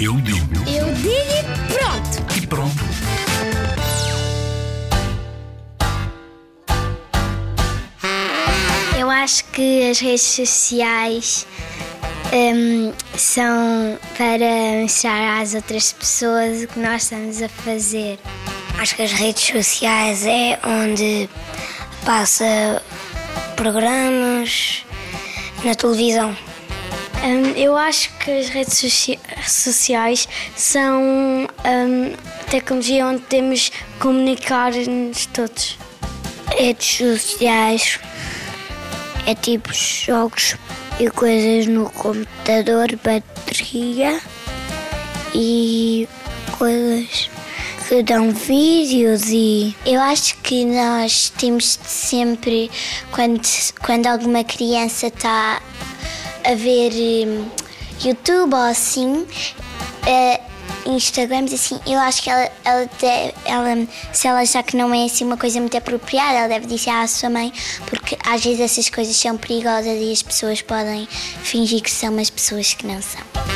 Eu digo Eu digo e pronto. e pronto. Eu acho que as redes sociais hum, são para mostrar às outras pessoas o que nós estamos a fazer. Acho que as redes sociais é onde passa programas na televisão. Hum, eu acho que as redes socia- sociais são hum, tecnologia onde temos comunicar-nos todos. Redes sociais é tipo jogos e coisas no computador, bateria e coisas que dão vídeos e Eu acho que nós temos de sempre, quando, quando alguma criança está a ver hum, YouTube ou assim, eh, Instagrams assim, eu acho que ela, ela, ela, se ela achar que não é assim uma coisa muito apropriada, ela deve dizer à sua mãe, porque às vezes essas coisas são perigosas e as pessoas podem fingir que são, mas pessoas que não são.